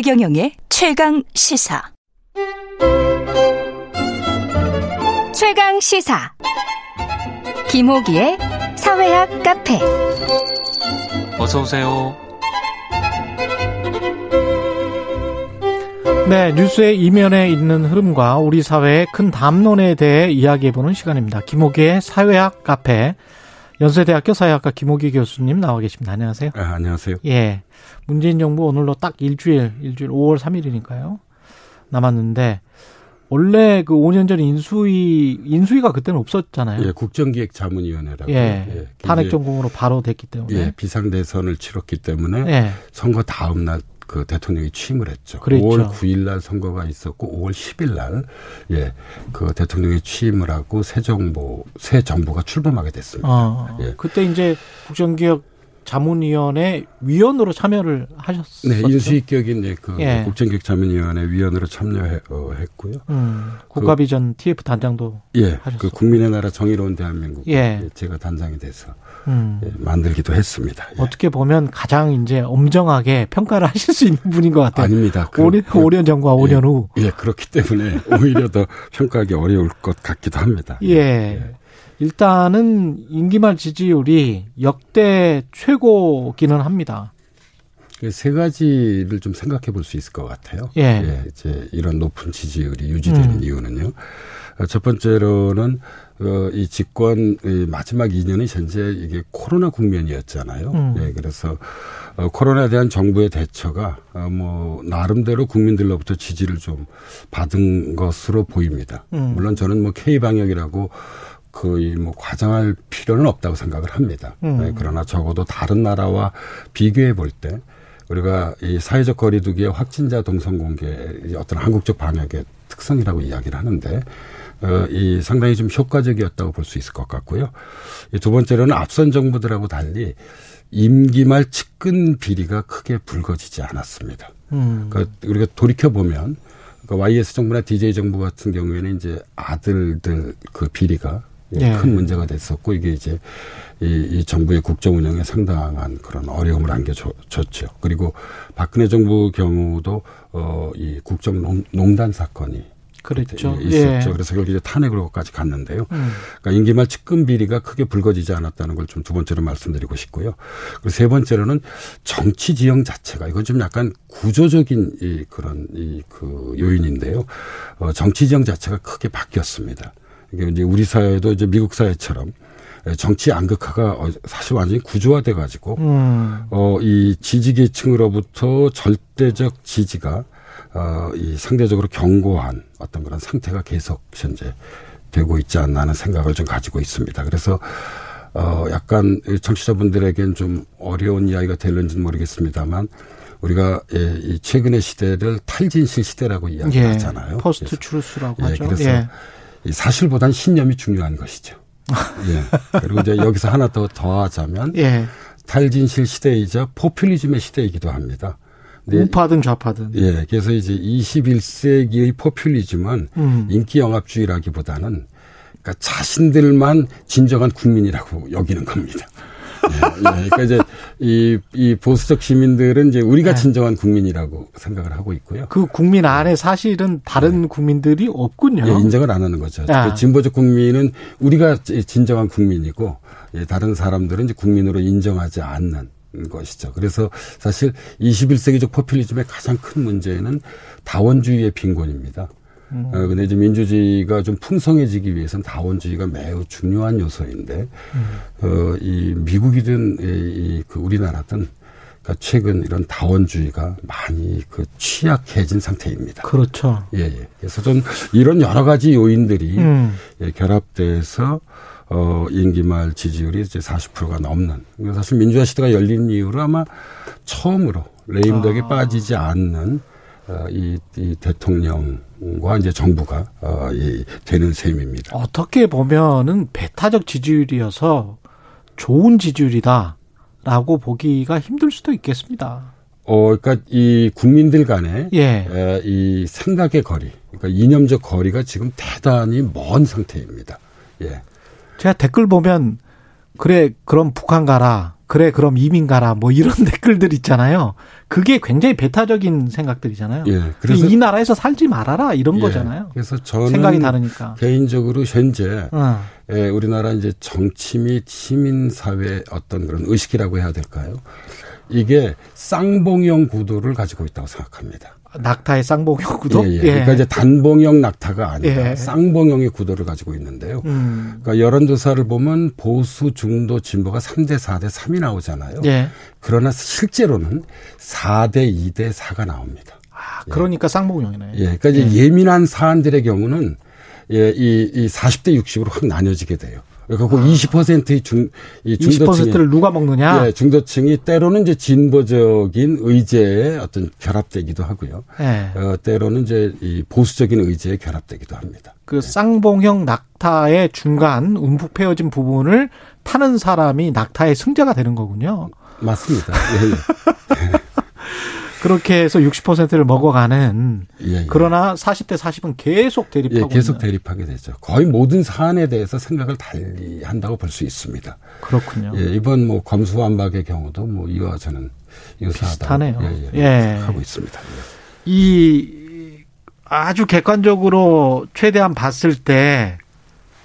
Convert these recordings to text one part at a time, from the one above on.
최경영의 최강 시사. 최강 시사. 김호기의 사회학 카페. 어서 오세요. 네, 뉴스의 이면에 있는 흐름과 우리 사회의 큰 담론에 대해 이야기해보는 시간입니다. 김호기의 사회학 카페. 연세대학교 사회학과 김호기 교수님 나와 계십니다. 안녕하세요. 아, 안녕하세요. 예. 문재인 정부 오늘로 딱 일주일, 일주일 5월 3일이니까요. 남았는데, 원래 그 5년 전 인수위, 인수위가 그때는 없었잖아요. 예, 국정기획자문위원회라고. 예. 예 탄핵 전공으로 바로 됐기 때문에. 예, 비상대선을 치렀기 때문에. 예. 선거 다음 날 그 대통령이 취임을 했죠. 그랬죠. 5월 9일 날 선거가 있었고 5월 10일 날 예, 그 대통령이 취임을 하고 새 정부 새 정부가 출범하게 됐습니다. 아, 예. 그때 이제 국정기획 자문위원회 위원으로 참여를 하셨어요. 네, 인수위격인 그 예. 국정기획 자문위원회 위원으로 참여했고요. 음, 국가비전 그, TF 단장도 예, 그 하셨어요. 그 국민의 나라 정의로운 대한민국 예. 제가 단장이 돼서 음. 예, 만들기도 했습니다. 예. 어떻게 보면 가장 이제 엄정하게 평가를 하실 수 있는 분인 것 같아요. 아닙니다. 그, 5년, 5년 전과 5년 후. 예, 그렇기 때문에 오히려 더 평가하기 어려울 것 같기도 합니다. 예. 예. 일단은 임기 말 지지율이 역대 최고기는 합니다. 그세 가지를 좀 생각해 볼 수 있을 것 같아요. 예. 예. 이제 이런 높은 지지율이 유지되는 음. 이유는요. 어, 첫 번째로는 어, 이 집권 이 마지막 2년이 현재 이게 코로나 국면이었잖아요. 음. 예, 그래서 어, 코로나에 대한 정부의 대처가 어, 뭐 나름대로 국민들로부터 지지를 좀 받은 것으로 보입니다. 음. 물론 저는 뭐 K 방역이라고 거의 뭐 과장할 필요는 없다고 생각을 합니다. 음. 네, 그러나 적어도 다른 나라와 비교해 볼 때 우리가 이 사회적 거리두기의 확진자 동선 공개 어떤 한국적 방역의 특성이라고 이야기를 하는데 어, 이 상당히 좀 효과적이었다고 볼 수 있을 것 같고요. 두 번째로는 앞선 정부들하고 달리 임기 말 측근 비리가 크게 불거지지 않았습니다. 음. 그러니까 우리가 돌이켜 보면 그러니까 YS 정부나 DJ 정부 같은 경우에는 이제 아들들 그 비리가 예. 큰 문제가 됐었고 이게 이제 이, 이 정부의 국정 운영에 상당한 그런 어려움을 안겨줬죠. 그리고 박근혜 정부 경우도 어, 이 국정 농단 사건이 그랬죠. 있었죠. 예. 그래서 결국 이제 탄핵으로까지 갔는데요. 음. 그러니까 임기 말 측근 비리가 크게 불거지지 않았다는 걸 좀 두 번째로 말씀드리고 싶고요. 그리고 세 번째로는 정치 지형 자체가 이건 좀 약간 구조적인 이 그런 이 그 요인인데요. 어, 정치 지형 자체가 크게 바뀌었습니다. 이게 이제 우리 사회도 이제 미국 사회처럼 정치 양극화가 어, 사실 완전히 구조화돼 가지고 음. 어이 지지 계층으로부터 절대적 지지가 어이 상대적으로 견고한 어떤 그런 상태가 계속 현재 되고 있지 않나 하는 생각을 좀 가지고 있습니다. 그래서 어 약간 청취자분들에겐 좀 어려운 이야기가 될는지는 모르겠습니다만 우리가 예, 이 최근의 시대를 탈진실 시대라고 이야기하잖아요. 예, 포스트 추루스라고 예, 하죠. 그래서 예. 사실보다는 신념이 중요한 것이죠. 예. 그리고 이제 여기서 하나 더 더하자면 예. 탈진실 시대이자 포퓰리즘의 시대이기도 합니다. 우파든 좌파든. 예. 그래서 이제 21세기의 포퓰리즘은 음. 인기 영합주의라기보다는 그러니까 자신들만 진정한 국민이라고 여기는 겁니다. 예, 예. 그러니까 이제 이, 이 보수적 시민들은 이제 우리가 네. 진정한 국민이라고 생각을 하고 있고요. 그 국민 안에 사실은 다른 네. 국민들이 없군요. 예, 인정을 안 하는 거죠. 그 진보적 국민은 우리가 진정한 국민이고 예, 다른 사람들은 이제 국민으로 인정하지 않는 것이죠. 그래서 사실 21세기적 포퓰리즘의 가장 큰 문제는 다원주의의 빈곤입니다. 음. 어, 근데 이제 민주주의가 좀 풍성해지기 위해서는 다원주의가 매우 중요한 요소인데, 음. 어, 이 미국이든 이, 그 우리나라든 그러니까 최근 이런 다원주의가 많이 그 취약해진 상태입니다. 그렇죠. 예, 예. 그래서 좀 이런 여러 가지 요인들이 음. 예, 결합돼서 어, 임기 말 지지율이 이제 40%가 넘는. 사실 민주화 시대가 열린 이후로 아마 처음으로 레임덕에 아. 빠지지 않는 어, 이, 이 대통령 과 이제 정부가 어, 이 되는 셈입니다. 어떻게 보면은 배타적 지지율이어서 좋은 지지율이다라고 보기가 힘들 수도 있겠습니다. 어, 그러니까 이 국민들 간의 예. 에, 이 생각의 거리, 그러니까 이념적 거리가 지금 대단히 먼 상태입니다. 예. 제가 댓글 보면 그래 그럼 북한 가라, 그래 그럼 이민 가라 뭐 이런 댓글들 있잖아요. 그게 굉장히 배타적인 생각들이잖아요. 예. 그래서 이 나라에서 살지 말아라 이런 예. 거잖아요. 그래서 저는 생각이 다르니까 개인적으로 현재 어. 예, 우리나라 이제 정치 및 시민 사회 어떤 그런 의식이라고 해야 될까요? 이게 쌍봉형 구도를 가지고 있다고 생각합니다. 낙타의 쌍봉형 구도? 예, 예. 그러니까 이제 단봉형 낙타가 아니라 예. 쌍봉형의 구도를 가지고 있는데요. 음. 그러니까 여론조사를 보면 보수, 중도, 진보가 3대 4대 3이 나오잖아요. 예. 그러나 실제로는 4대 2대 4가 나옵니다. 아, 그러니까 쌍봉형이네. 예. 그러니까 이제 예. 예민한 사안들의 경우는 예, 이, 이 40대 60으로 확 나뉘어지게 돼요. 그리고 아. 20%의 중, 이 중도층. 20%를 누가 먹느냐? 예, 중도층이 때로는 이제 진보적인 의제에 어떤 결합되기도 하고요. 네. 어, 때로는 이제 이 보수적인 의제에 결합되기도 합니다. 그 네. 쌍봉형 낙타의 중간 움푹 패어진 부분을 타는 사람이 낙타의 승자가 되는 거군요. 맞습니다. 예, 예. 그렇게 해서 60%를 먹어가는 예, 예. 그러나 40대 40은 계속 대립하고 예, 계속 있는. 대립하게 되죠. 거의 모든 사안에 대해서 생각을 달리 한다고 볼 수 있습니다. 그렇군요. 예, 이번 뭐 검수완박의 경우도 뭐 이와 저는 유사하다. 예, 예, 예, 하고 있습니다. 이 아주 객관적으로 최대한 봤을 때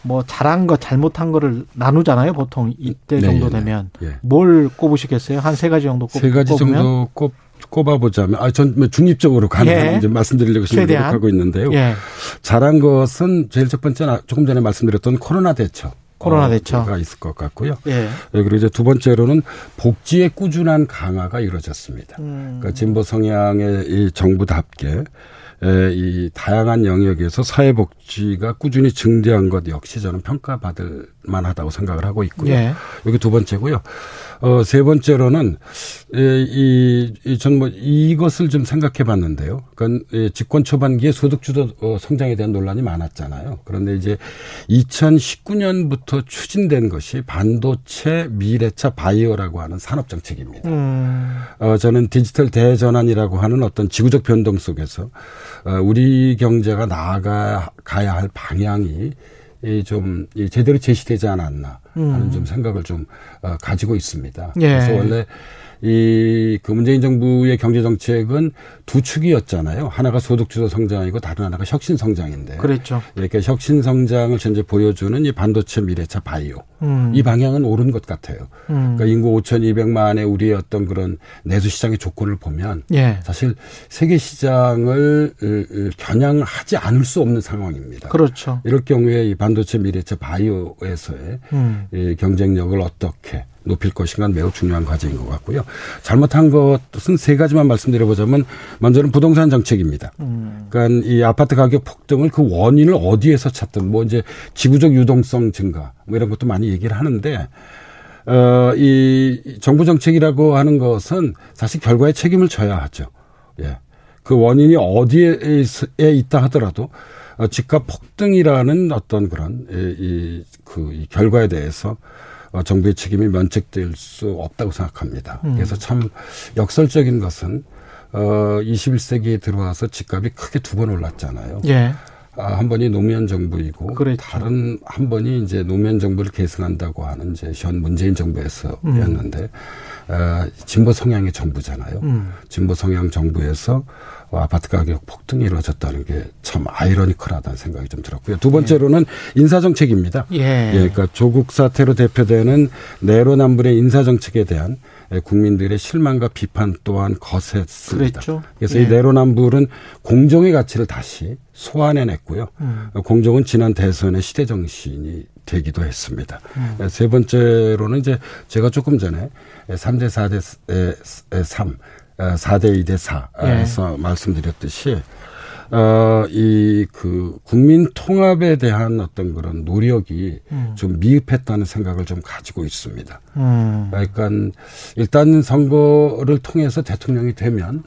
뭐 잘한 거 잘못한 거를 나누잖아요. 보통 이때 네, 정도 네, 되면 네. 뭘 꼽으시겠어요? 한 세 가지 정도 꼽. 세 가지 꼽으면? 정도 꼽 꼽아보자면, 아, 전뭐 중립적으로 가는 예. 이제 말씀드리려고 지금 노력하고 있는데요. 예. 잘한 것은 제일 첫 번째 조금 전에 말씀드렸던 코로나 대처. 코로나 대처가 있을 것 같고요. 예. 예. 그리고 이제 두 번째로는 복지의 꾸준한 강화가 이루어졌습니다. 음. 그러니까 진보 성향의 이 정부답게 이 다양한 영역에서 사회복지가 꾸준히 증대한 것 역시 저는 평가받을 만하다고 생각을 하고 있고요. 예. 여기 두 번째고요. 어, 세 번째로는, 이, 이, 전 뭐, 이것을 좀 생각해 봤는데요. 그러니까, 집권 초반기에 소득주도 어, 성장에 대한 논란이 많았잖아요. 그런데 이제 2019년부터 추진된 것이 반도체, 미래차, 바이오라고 하는 산업 정책입니다. 음. 어, 저는 디지털 대전환이라고 하는 어떤 지구적 변동 속에서, 어, 우리 경제가 나아가야 할 방향이 좀 제대로 제시되지 않았나 하는 음. 좀 생각을 좀 어, 가지고 있습니다. 예. 그래서 원래 이 그 문재인 정부의 경제 정책은 두 축이었잖아요. 하나가 소득 주도 성장이고 다른 하나가 혁신 성장인데. 그렇죠. 이렇게 혁신 성장을 현재 보여주는 이 반도체 미래차 바이오. 음. 이 방향은 옳은 것 같아요. 음. 그러니까 인구 5,200만의 우리의 어떤 그런 내수 시장의 조건을 보면 예. 사실 세계 시장을 겨냥하지 않을 수 없는 상황입니다. 그렇죠. 이럴 경우에 이 반도체 미래차 바이오에서의 음. 이 경쟁력을 어떻게 높일 것인가 매우 중요한 과제인 것 같고요. 잘못한 것은 세 가지만 말씀드려보자면 먼저는 부동산 정책입니다. 음. 그러니까 이 아파트 가격 폭등을 그 원인을 어디에서 찾든 뭐 이제 지구적 유동성 증가 뭐 이런 것도 많이 얘기를 하는데 어, 이 정부 정책이라고 하는 것은 사실 결과에 책임을 져야 하죠. 예. 그 원인이 어디에 있다 하더라도 어, 집값 폭등이라는 어떤 그런 이, 그, 이 결과에 대해서 어, 정부의 책임이 면책될 수 없다고 생각합니다. 음. 그래서 참 역설적인 것은 어 21세기에 들어와서 집값이 크게 두 번 올랐잖아요. 예. 아, 한 번이 노무현 정부이고 그렇죠. 다른 한 번이 이제 노무현 정부를 계승한다고 하는 이제 현 문재인 정부에서였는데 음. 어, 진보 성향의 정부잖아요. 음. 진보 성향 정부에서 아파트 가격 폭등이 이루어졌다는 게 참 아이러니컬하다는 생각이 좀 들었고요. 두 번째로는 인사정책입니다. 예. 예. 그러니까 조국 사태로 대표되는 내로남불의 인사정책에 대한 국민들의 실망과 비판 또한 거셌습니다. 그랬죠. 그래서 예. 이 내로남불은 공정의 가치를 다시 소환해냈고요. 음. 공정은 지난 대선의 시대 정신이 되기도 했습니다. 음. 세 번째로는 이제 제가 조금 전에 3대 4대 3 4대 2대 4에서 예. 말씀드렸듯이 어, 이, 그, 국민 통합에 대한 어떤 그런 노력이 음. 좀 미흡했다는 생각을 좀 가지고 있습니다. 음. 그러니까, 일단 선거를 통해서 대통령이 되면,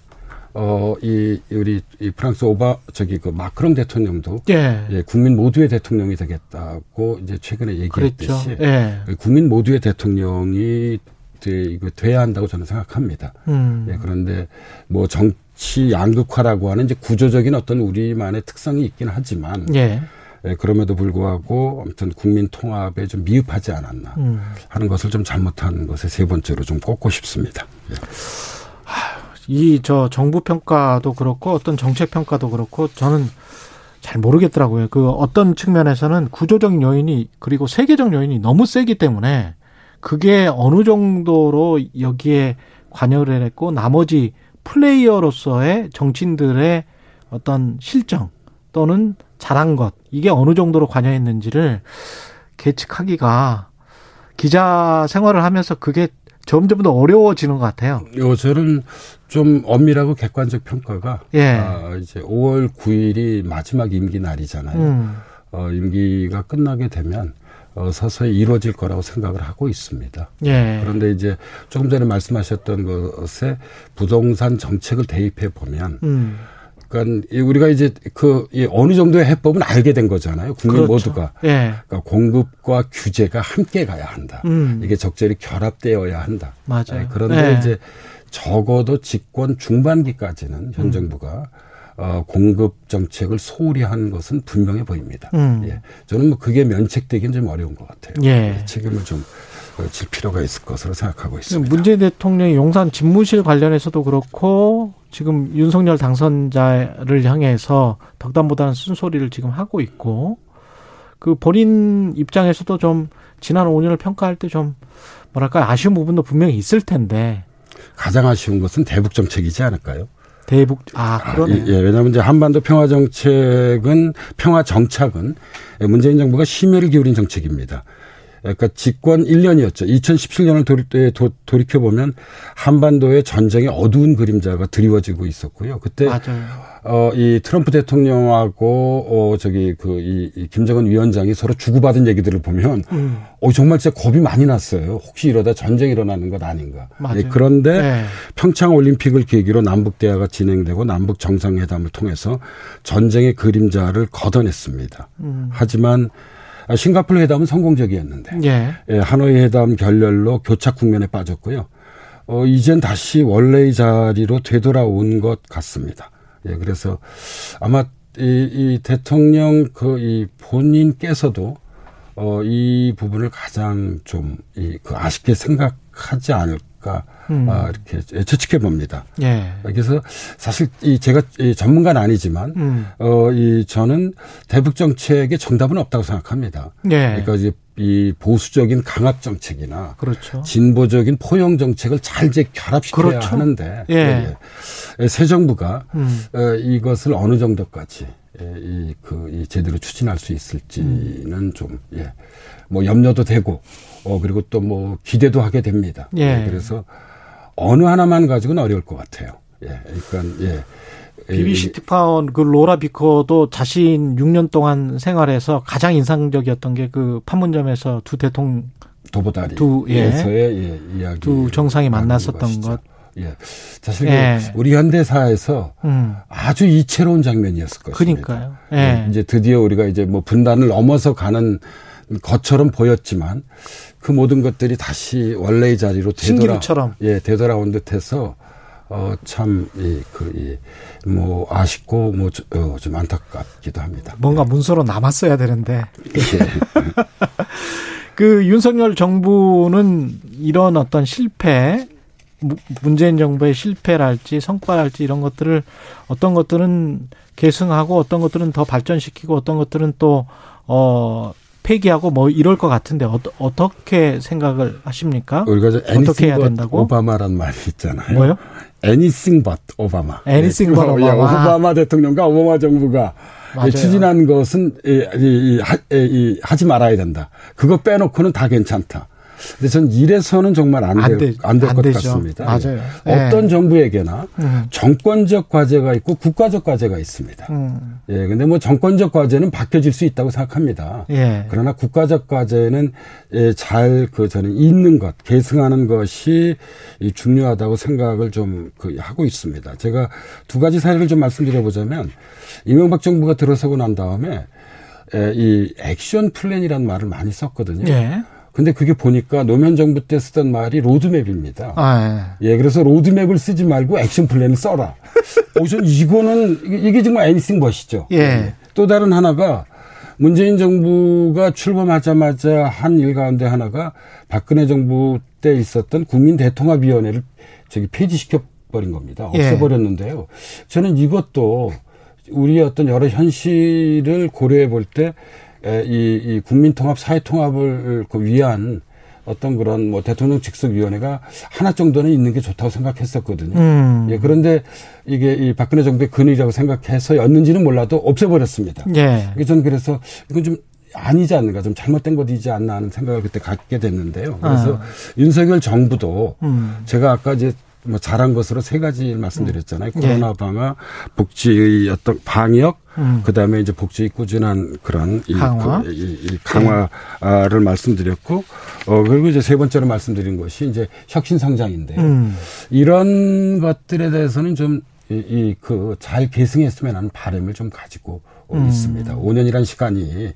어, 이, 우리, 이 프랑스 오바, 저기, 그 마크롱 대통령도. 예. 예 국민 모두의 대통령이 되겠다고 이제 최근에 얘기했듯이. 예. 국민 모두의 대통령이 돼, 이거 돼야 한다고 저는 생각합니다. 음. 예, 그런데 뭐 정 치 양극화라고 하는 이제 구조적인 어떤 우리만의 특성이 있긴 하지만 예. 예, 그럼에도 불구하고 아무튼 국민 통합에 좀 미흡하지 않았나 음. 하는 것을 좀 잘못한 것에 세 번째로 좀 꼽고 싶습니다. 예. 이저 정부 평가도 그렇고 어떤 정책 평가도 그렇고 저는 잘 모르겠더라고요. 그 어떤 측면에서는 구조적 요인이 그리고 세계적 요인이 너무 세기 때문에 그게 어느 정도로 여기에 관여를 했고 나머지 플레이어로서의 정치인들의 어떤 실정 또는 잘한 것 이게 어느 정도로 관여했는지를 계측하기가 기자 생활을 하면서 그게 점점 더 어려워지는 것 같아요. 요새는 좀 엄밀하고 객관적 평가가 예. 아, 이제 5월 9일이 마지막 임기 날이잖아요. 음. 어, 임기가 끝나게 되면 어, 서서히 이루어질 거라고 생각을 하고 있습니다. 예. 그런데 이제 조금 전에 말씀하셨던 것에 부동산 정책을 대입해 보면 음. 그러니까 우리가 이제 그 어느 정도의 해법은 알게 된 거잖아요. 국민 그렇죠. 모두가. 예. 그러니까 공급과 규제가 함께 가야 한다. 음. 이게 적절히 결합되어야 한다. 맞아요. 네. 그런데 예. 이제 적어도 집권 중반기까지는 현 음. 정부가 어, 공급 정책을 소홀히 한 것은 분명해 보입니다. 음. 예. 저는 뭐 그게 면책되기는 좀 어려운 것 같아요. 예. 책임을 좀 질 필요가 있을 것으로 생각하고 있습니다. 문재인 대통령이 용산 집무실 관련해서도 그렇고 지금 윤석열 당선자를 향해서 덕담보다는 쓴소리를 지금 하고 있고 그 본인 입장에서도 좀 지난 5년을 평가할 때 좀 뭐랄까 아쉬운 부분도 분명히 있을 텐데 가장 아쉬운 것은 대북 정책이지 않을까요? 대북 아 그러네. 아, 예, 왜냐하면 이제 한반도 평화 정책은 평화 정착은 문재인 정부가 심혈을 기울인 정책입니다. 그러니까 집권 1년이었죠. 2017년을 돌이, 도, 돌이켜보면 한반도의 전쟁의 어두운 그림자가 드리워지고 있었고요. 그때 맞아요. 어, 이 트럼프 대통령하고 어, 저기 그 이, 이 김정은 위원장이 서로 주고받은 얘기들을 보면 음. 어, 정말 진짜 겁이 많이 났어요. 혹시 이러다 전쟁 일어나는 것 아닌가. 네, 그런데 네. 평창 올림픽을 계기로 남북 대화가 진행되고 남북 정상회담을 통해서 전쟁의 그림자를 걷어냈습니다. 음. 하지만 아, 싱가폴 회담은 성공적이었는데 예. 예, 하노이 회담 결렬로 교착 국면에 빠졌고요. 어, 이젠 다시 원래의 자리로 되돌아온 것 같습니다. 예, 그래서 아마 이, 이 대통령 그 이 본인께서도 어, 이 부분을 가장 좀, 이, 그 아쉽게 생각하지 않을 까, 음. 아, 이렇게 추측해 봅니다. 예. 그래서 사실 이 제가 이 전문가는 아니지만, 음. 어, 이 저는 대북 정책의 정답은 없다고 생각합니다. 예. 그러니까 이제 이 보수적인 강압 정책이나 그렇죠. 진보적인 포용 정책을 잘 이제 결합시켜야 그렇죠. 하는데 예. 예. 예. 새 정부가 음. 어, 이것을 어느 정도까지 예, 이, 그, 이 제대로 추진할 수 있을지는 음. 좀, 예, 뭐 염려도 되고, 어, 그리고 또 뭐 기대도 하게 됩니다. 예. 예. 그래서 어느 하나만 가지고는 어려울 것 같아요. 예, 그러니까, 예. BBC 특파원 그 로라 비커도 자신 6년 동안 생활해서 가장 인상적이었던 게 그 판문점에서 두 대통령 도보다리 두 예, 예, 이야기 두 정상이 만났었던 것. 예. 사실 예. 우리 현대사에서 음. 아주 이채로운 장면이었을 것입니다. 그러니까요. 예. 예. 이제 드디어 우리가 이제 뭐 분단을 넘어서 가는 것처럼 보였지만 그 모든 것들이 다시 원래의 자리로 되돌아 예, 되돌아온 듯해서 어, 참, 이, 그, 이, 뭐, 아쉽고, 뭐, 어, 좀 안타깝기도 합니다. 뭔가 네. 문서로 남았어야 되는데. 예. 그 윤석열 정부는 이런 어떤 실패, 문재인 정부의 실패랄지 성과랄지 이런 것들을 어떤 것들은 계승하고 어떤 것들은 더 발전시키고 어떤 것들은 또, 어, 폐기하고 뭐 이럴 것 같은데 어, 떻게 생각을 하십니까? 우리가 어떻게 해야 된다고? 오바마란 말이 있잖아요. 뭐요? anything but 오바마. anything but 오바마. 오바마 대통령과 오바마 정부가 맞아요. 추진한 것은 이, 이, 이, 하지 말아야 된다. 그거 빼놓고는 다 괜찮다. 근데 전 이래서는 정말 안될것 같습니다. 맞아요. 예. 어떤 네. 정부에게나 음. 정권적 과제가 있고 국가적 과제가 있습니다. 음. 예, 근데 뭐 정권적 과제는 바뀌어질 수 있다고 생각합니다. 예. 그러나 국가적 과제는 예, 잘그 저는 있는 것, 계승하는 것이 중요하다고 생각을 좀 그 하고 있습니다. 제가 두 가지 사례를 좀 말씀드려보자면 이명박 정부가 들어서고 난 다음에 예, 이 action plan이라는 말을 많이 썼거든요. 예. 근데 그게 보니까 노무현 정부 때 쓰던 말이 로드맵입니다. 아, 예. 예, 그래서 로드맵을 쓰지 말고 action plan을 써라. 우선 이거는 이게 정말 애니싱 멋이죠. 예. 또 다른 하나가 문재인 정부가 출범하자마자 한 일 가운데 하나가 박근혜 정부 때 있었던 국민 대통합위원회를 저기 폐지시켜 버린 겁니다. 예. 없애버렸는데요. 저는 이것도 우리의 어떤 여러 현실을 고려해 볼때 이, 이 국민통합, 사회통합을 그 위한 어떤 그런 뭐 대통령 직속위원회가 하나 정도는 있는 게 좋다고 생각했었거든요. 음. 예, 그런데 이게 이 박근혜 정부의 근육이라고 생각해서였는지는 몰라도 없애버렸습니다. 예. 저는 그래서 이건 좀 아니지 않는가 좀 잘못된 것이지 않나 하는 생각을 그때 갖게 됐는데요. 그래서 아. 윤석열 정부도 음. 제가 아까 이제 뭐 잘한 것으로 세 가지 말씀드렸잖아요. 음. 코로나 방화, 복지의 어떤 방역, 음. 그다음에 이제 복지의 꾸준한 그런 이, 강화? 그, 이, 이 강화를 네. 말씀드렸고, 어 그리고 이제 세 번째로 말씀드린 것이 이제 혁신 성장인데요. 음. 이런 것들에 대해서는 좀 이 그 잘 계승했으면 하는 바람을 좀 가지고 음. 있습니다. 5년이란 시간이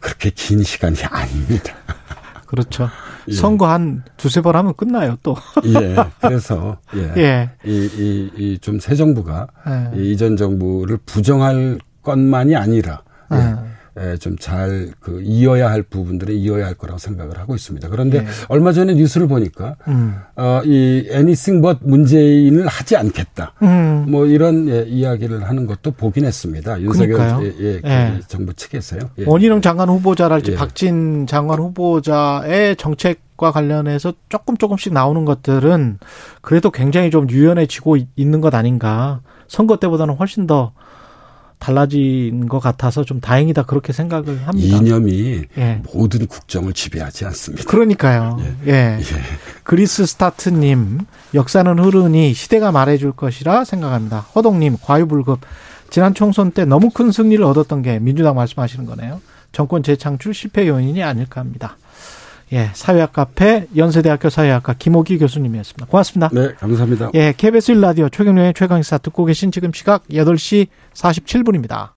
그렇게 긴 시간이 아닙니다. 그렇죠. 예. 선거 한 두세 번 하면 끝나요, 또. 예. 그래서, 예. 예. 이, 이, 이, 좀 새 정부가 예. 이전 정부를 부정할 것만이 아니라, 좀 잘 그 이어야 할 부분들은 이어야 할 거라고 생각을 하고 있습니다. 그런데 네. 얼마 전에 뉴스를 보니까 음. 어, 이 anything but 문재인을 하지 않겠다. 음. 뭐 이런 예, 이야기를 하는 것도 보긴 했습니다. 윤석열 예, 예, 그 예. 정부 측에서요. 예. 원희룡 장관 후보자랄지 예. 박진 장관 후보자의 정책과 관련해서 조금 조금씩 나오는 것들은 그래도 굉장히 좀 유연해지고 있는 것 아닌가. 선거 때보다는 훨씬 더 달라진 것 같아서 좀 다행이다 그렇게 생각을 합니다. 이념이 예. 모든 국정을 지배하지 않습니다. 그러니까요. 예. 예. 예. 그리스 스타트님 역사는 흐르니 시대가 말해줄 것이라 생각합니다. 허동님 과유불급 지난 총선 때 너무 큰 승리를 얻었던 게 민주당 말씀하시는 거네요. 정권 재창출 실패 요인이 아닐까 합니다. 예, 사회학 카페 연세대학교 사회학과 김호기 교수님이었습니다. 고맙습니다. 네, 감사합니다. 예, KBS 1라디오 최경련의 최강시사 듣고 계신 지금 시각 8시 47분입니다.